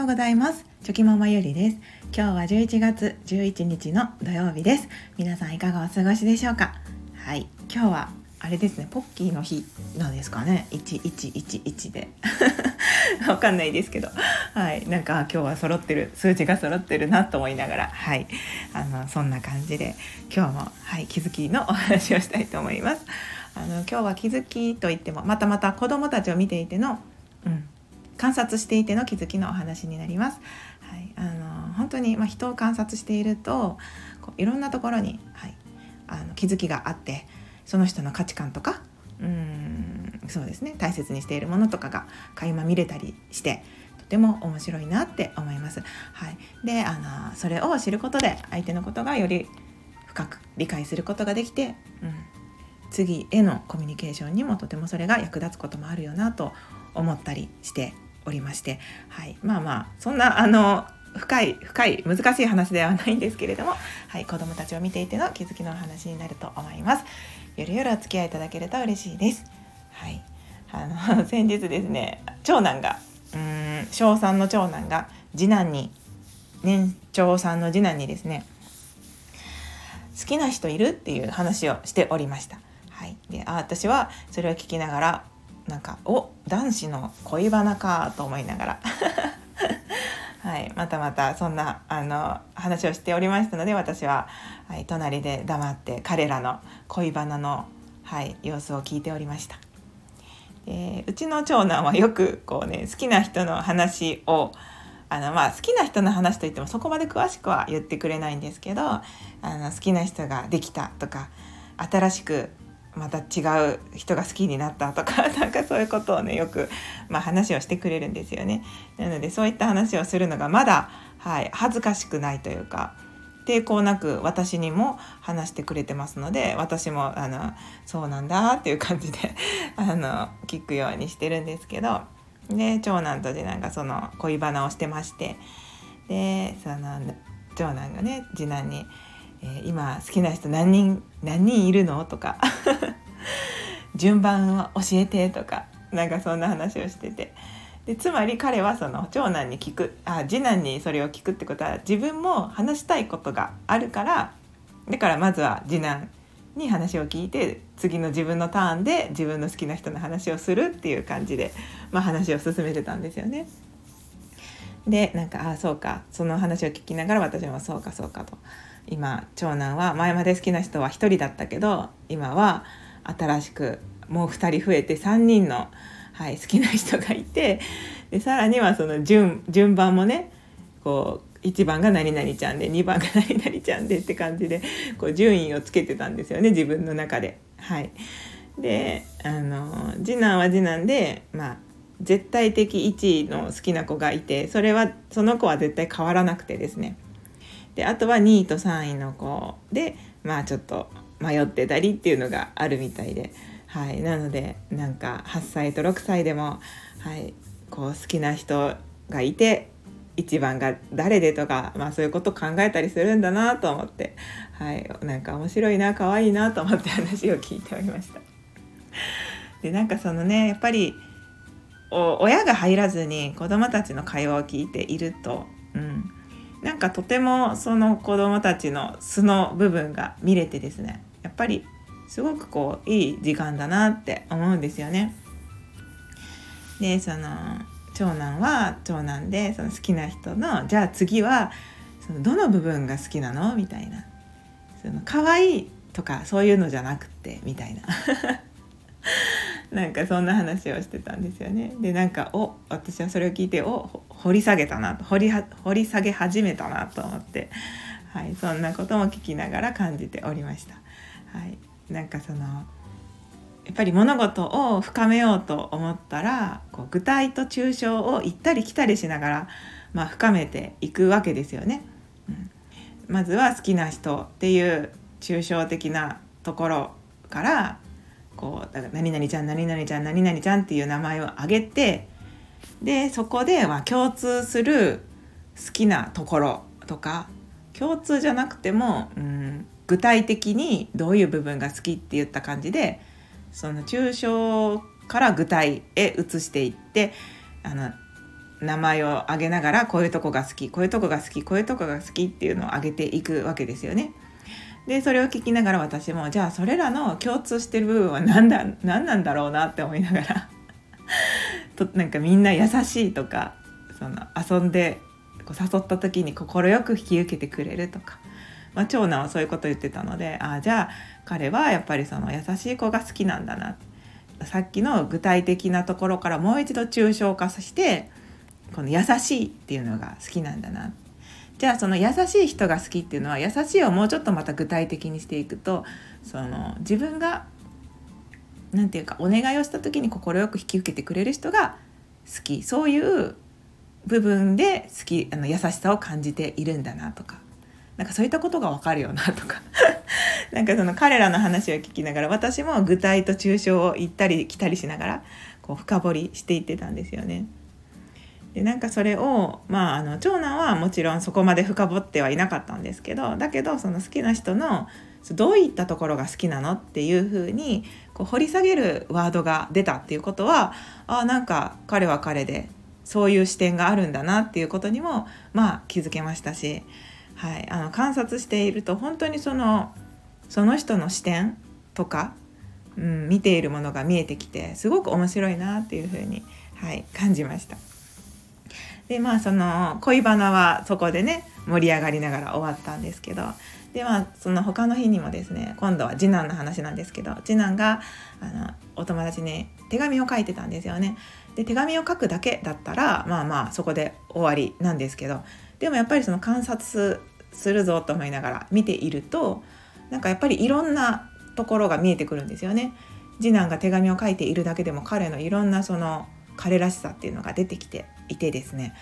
ようございます。チョキママゆりです。今日は11月11日の土曜日です。皆さんいかがお過ごしでしょうか？はい。今日はあれですね。ポッキーの日なんですかね？1111で。わかんないですけど。はい。なんか今日は揃ってる数字が揃ってるなと思いながら。はい。あのそんな感じで今日もはい気づきのお話をしたいと思います。あの今日は気づきといってもまたまた子供たちを見ていてのうん。観察していての気づきのお話になります。はい、あの本当にまあ、人を観察しているとこういろんなところに、はい、あの気づきがあってその人の価値観とかうんそうですね大切にしているものとかが垣間見れたりしてとても面白いなって思います。はい、であのそれを知ることで相手のことがより深く理解することができて、うん、次へのコミュニケーションにもとてもそれが役立つこともあるよなと思ったりしておりまして、はい、まあまあそんなあの深い深い難しい話ではないんですけれども、はい、子どもたちを見ていての気づきの話になると思います。ゆるゆるお付き合いいただけると嬉しいです。はい、あの 先日ですね長男がうん小3の長男が次男に年長さんの次男にですね好きな人いる？っていう話をしておりました。はい、であ私はそれを聞きながらなんかお男子の恋バナかと思いながら はい、またまたそんなあの話をしておりましたので私は、はい、隣で黙って彼らの恋バナの、はい、様子を聞いておりました。でうちの長男はよくこうね好きな人の話をあのまあ好きな人の話といってもそこまで詳しくは言ってくれないんですけどあの好きな人ができたとか新しくまた違う人が好きになったとか なんかそういうことをねよく、まあ、話をしてくれるんですよね。なのでそういった話をするのがまだ、はい、恥ずかしくないというか抵抗なく私にも話してくれてますので私もあのそうなんだっていう感じで あの聞くようにしてるんですけどで長男と次男がその恋バナをしてましてでその長男がね次男にえー、今好きな人何人何人いるの？とか 順番は教えてとかなんかそんな話をしててでつまり彼はその長男に聞くあ次男にそれを聞くってことは自分も話したいことがあるからだからまずは次男に話を聞いて次の自分のターンで自分の好きな人の話をするっていう感じで、まあ、話を進めてたんですよね。でなんかああそうかその話を聞きながら私もそうかそうかと。今長男は前まで好きな人は1人だったけど今は新しくもう2人増えて3人の、はい、好きな人がいてでさらにはその順順番もねこう1番が何々ちゃんで2番が何々ちゃんで って感じでこう順位をつけてたんですよね自分の中で。はい、であの次男は次男でまあ絶対的1位の好きな子がいてそれはその子は絶対変わらなくてですねであとは2位と3位の子でまあちょっと迷ってたりっていうのがあるみたいで、はい、なのでなんか8歳と6歳でも、はい、こう好きな人がいて1番が誰でとか、まあ、そういうこと考えたりするんだなと思って、はい、なんか面白いな可愛いなと思って話を聞いておりました。でなんかそのねやっぱり親が入らずに子どもたちの会話を聞いていると、うん、なんかとてもその子どもたちの素の部分が見れてですねぱりすごくこういい時間だなって思うんですよね。でその長男は長男でその好きな人のじゃあ次はそのどの部分が好きなの？みたいなその可愛いとかそういうのじゃなくってみたいな なんかそんな話をしてたんですよね。でなんかお私はそれを聞いてお掘り下げたなと掘り掘り下げ始めたなと思って、はい、そんなことも聞きながら感じておりました。はい、なんかそのやっぱり物事を深めようと思ったらこう具体と抽象を行ったり来たりしながら、まあ、深めていくわけですよね。うん、まずは好きな人っていう抽象的なところからこうだから何々ちゃん何々ちゃん何々ちゃんっていう名前を挙げてでそこでは共通する好きなところとか共通じゃなくても、うん、具体的にどういう部分が好きって言った感じでその抽象から具体へ移していってあの名前を挙げながらこういうとこが好きこういうとこが好きこういうとこが好きっていうのを挙げていくわけですよね。でそれを聞きながら私もじゃあそれらの共通してる部分は何だ何なんだろうなって思いながら となんかみんな優しいとかその遊んでこう誘った時に快く引き受けてくれるとか、まあ、長男はそういうこと言ってたのでああじゃあ彼はやっぱりその優しい子が好きなんだなさっきの具体的なところからもう一度抽象化してこの優しいっていうのが好きなんだなじゃあその優しい人が好きっていうのは優しいをもうちょっとまた具体的にしていくとその自分が何て言うかお願いをした時に快く引き受けてくれる人が好き。そういう部分で好きあの優しさを感じているんだなとか。なんかそういったことが分かるよなとか なんかその彼らの話を聞きながら私も具体と抽象を言ったり来たりしながらこう深掘りしていってたんですよね。でなんかそれをまああの長男はもちろんそこまで深掘ってはいなかったんですけどだけどその好きな人のどういったところが好きなのっていうふうにこう掘り下げるワードが出たっていうことはあなんか彼は彼でそういう視点があるんだなっていうことにもまあ気づけましたし、はい、あの観察していると本当にそのその人の視点とか、うん、見ているものが見えてきてすごく面白いなっていうふうに、はい、感じました。でまあその恋バナはそこでね盛り上がりながら終わったんですけどでまあその他の日にもですね今度は次男の話なんですけど次男があのお友達に手紙を書いてたんですよね。で手紙を書くだけだったらまあまあそこで終わりなんですけどでもやっぱりその観察するぞと思いながら見ているとなんかやっぱりいろんなところが見えてくるんですよね。次男が手紙を書いているだけでも彼のいろんなその彼らしさっていうのが出てきていてですね、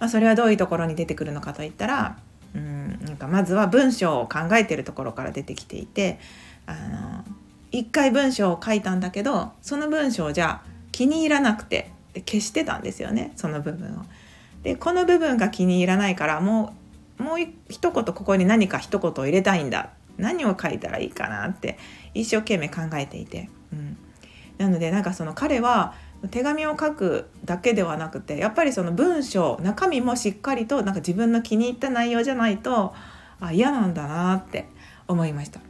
まあ、それはどういうところに出てくるのかといったらうんなんかまずは文章を考えてるところから出てきていてあの一回文章を書いたんだけどその文章じゃ気に入らなくて消してたんですよねその部分を。でこの部分が気に入らないからもうもう一言ここに何か一言を入れたいんだ。何を書いたらいいかなって一生懸命考えていて、うん、なのでなんかその彼は手紙を書くだけではなくてやっぱりその文章中身もしっかりとなんか自分の気に入った内容じゃないとあ嫌なんだなって思いました。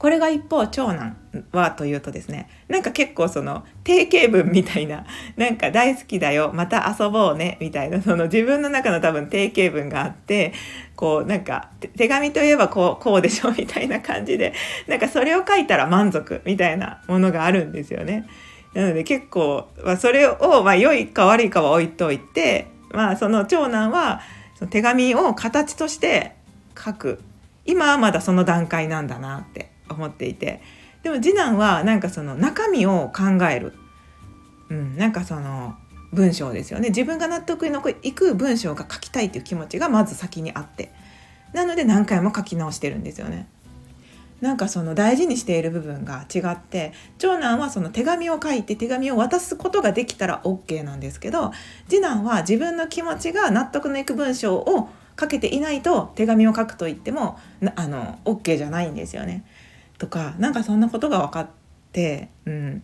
これが一方長男はというとですねなんか結構その定型文みたいななんか大好きだよまた遊ぼうねみたいなその自分の中の多分定型文があってこうなんか手紙といえばこうこうでしょ みたいな感じでなんかそれを書いたら満足みたいなものがあるんですよね。なので結構、まあ、それを、まあ、良いか悪いかは置いといて、まあ、その長男はその手紙を形として書く今はまだその段階なんだなって思っていて。でも次男はなんかその中身を考える、うん、なんかその文章ですよね。自分が納得のいく文章が書きたいっていう気持ちがまず先にあって。なので何回も書き直してるんですよね。なんかその大事にしている部分が違って。長男はその手紙を書いて手紙を渡すことができたら OK なんですけど次男は自分の気持ちが納得のいく文章を書けていないと手紙を書くと言ってもあの OK じゃないんですよね。とかなんかそんなことが分かって、うん、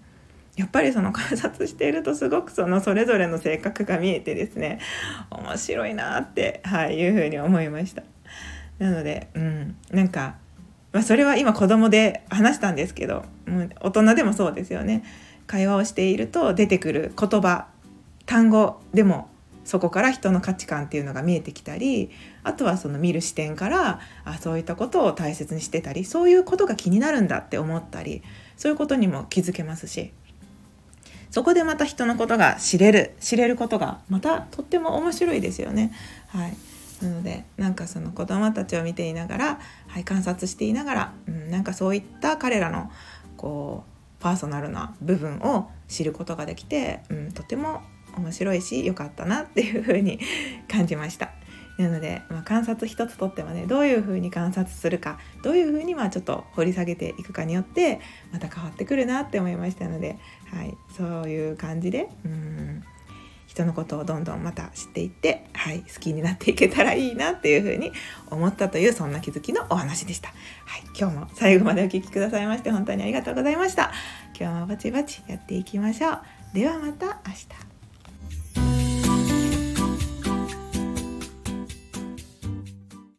やっぱりその 観察しているとすごくそのそれぞれの性格が見えてですね面白いなって、はい、いうふうに思いました。なので、うん、なんかまあ、それは今子供で話したんですけどもう大人でもそうですよね。会話をしていると出てくる言葉単語でもそこから人の価値観っていうのが見えてきたりあとはその見る視点からあそういったことを大切にしてたりそういうことが気になるんだって思ったりそういうことにも気づけますしそこでまた人のことが知れる知れることがまたとっても面白いですよね。はいなのでなんかその子どもたちを見ていながら、はい、観察していながら、うん、なんかそういった彼らのこうパーソナルな部分を知ることができて、うん、とても面白いし良かったなっていうふうに 感じました。なので、まあ、観察一つとってもねどういうふうに観察するかどういうふうにまあちょっと掘り下げていくかによってまた変わってくるなって思いましたので、はい、そういう感じでうん人のことをどんどんまた知っていって、はい、好きになっていけたらいいなっていうふうに思ったというそんな気づきのお話でした。はい、今日も最後までお聴きくださいまして本当にありがとうございました。今日もバチバチやっていきましょう。ではまた明日。